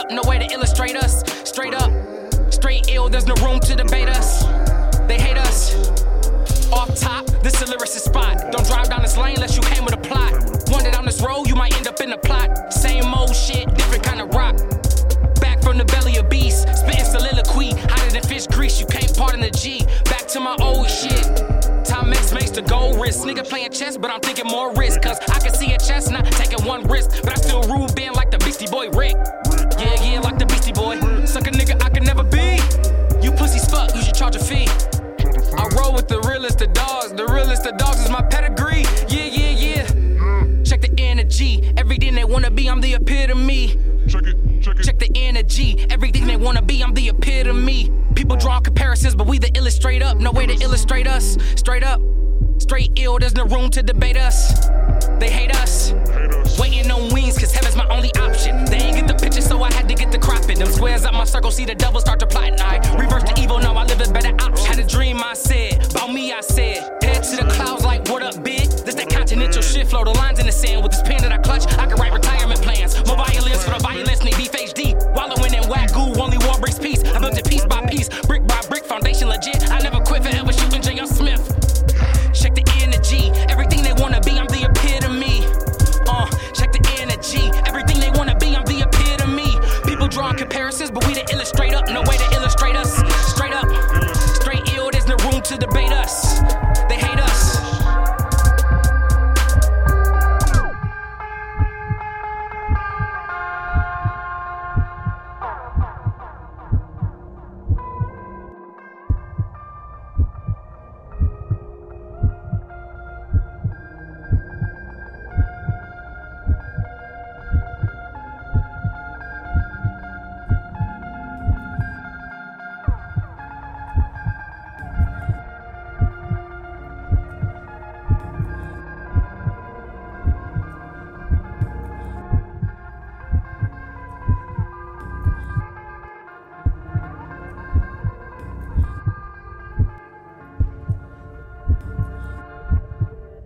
up. No way to illustrate us. Straight up, straight ill, there's no room to debate us. They hate us. Off top, this a lyricist spot. Don't drive down this lane unless you came with a plot. Wander down this road, you might end up in a plot. Same old shit, different kind of rock. Back from the belly of beast, spitting soliloquy. Hotter than fish grease, you can't pardon the G. Back to my old shit. Time X makes the goal risk. Nigga playing chess, but I'm thinking more risk. Cause I can see a chestnut taking one risk. But I still rule band like the Beastie the realest of dogs. The realest of dogs is my pedigree. Yeah, yeah, yeah. Check the energy. Everything they wanna be, I'm the epitome. Check it, check it. Check the energy. Everything they wanna be, I'm the epitome. People draw comparisons, but we the illustrate up. No way to illustrate us. Straight up. Straight ill, there's no room to debate us. They hate us. Hate us. Waiting on wings, cause heaven's my only option. They ain't get the picture, so I had to get the cropping. Them squares up my circle, see the devil start to plot.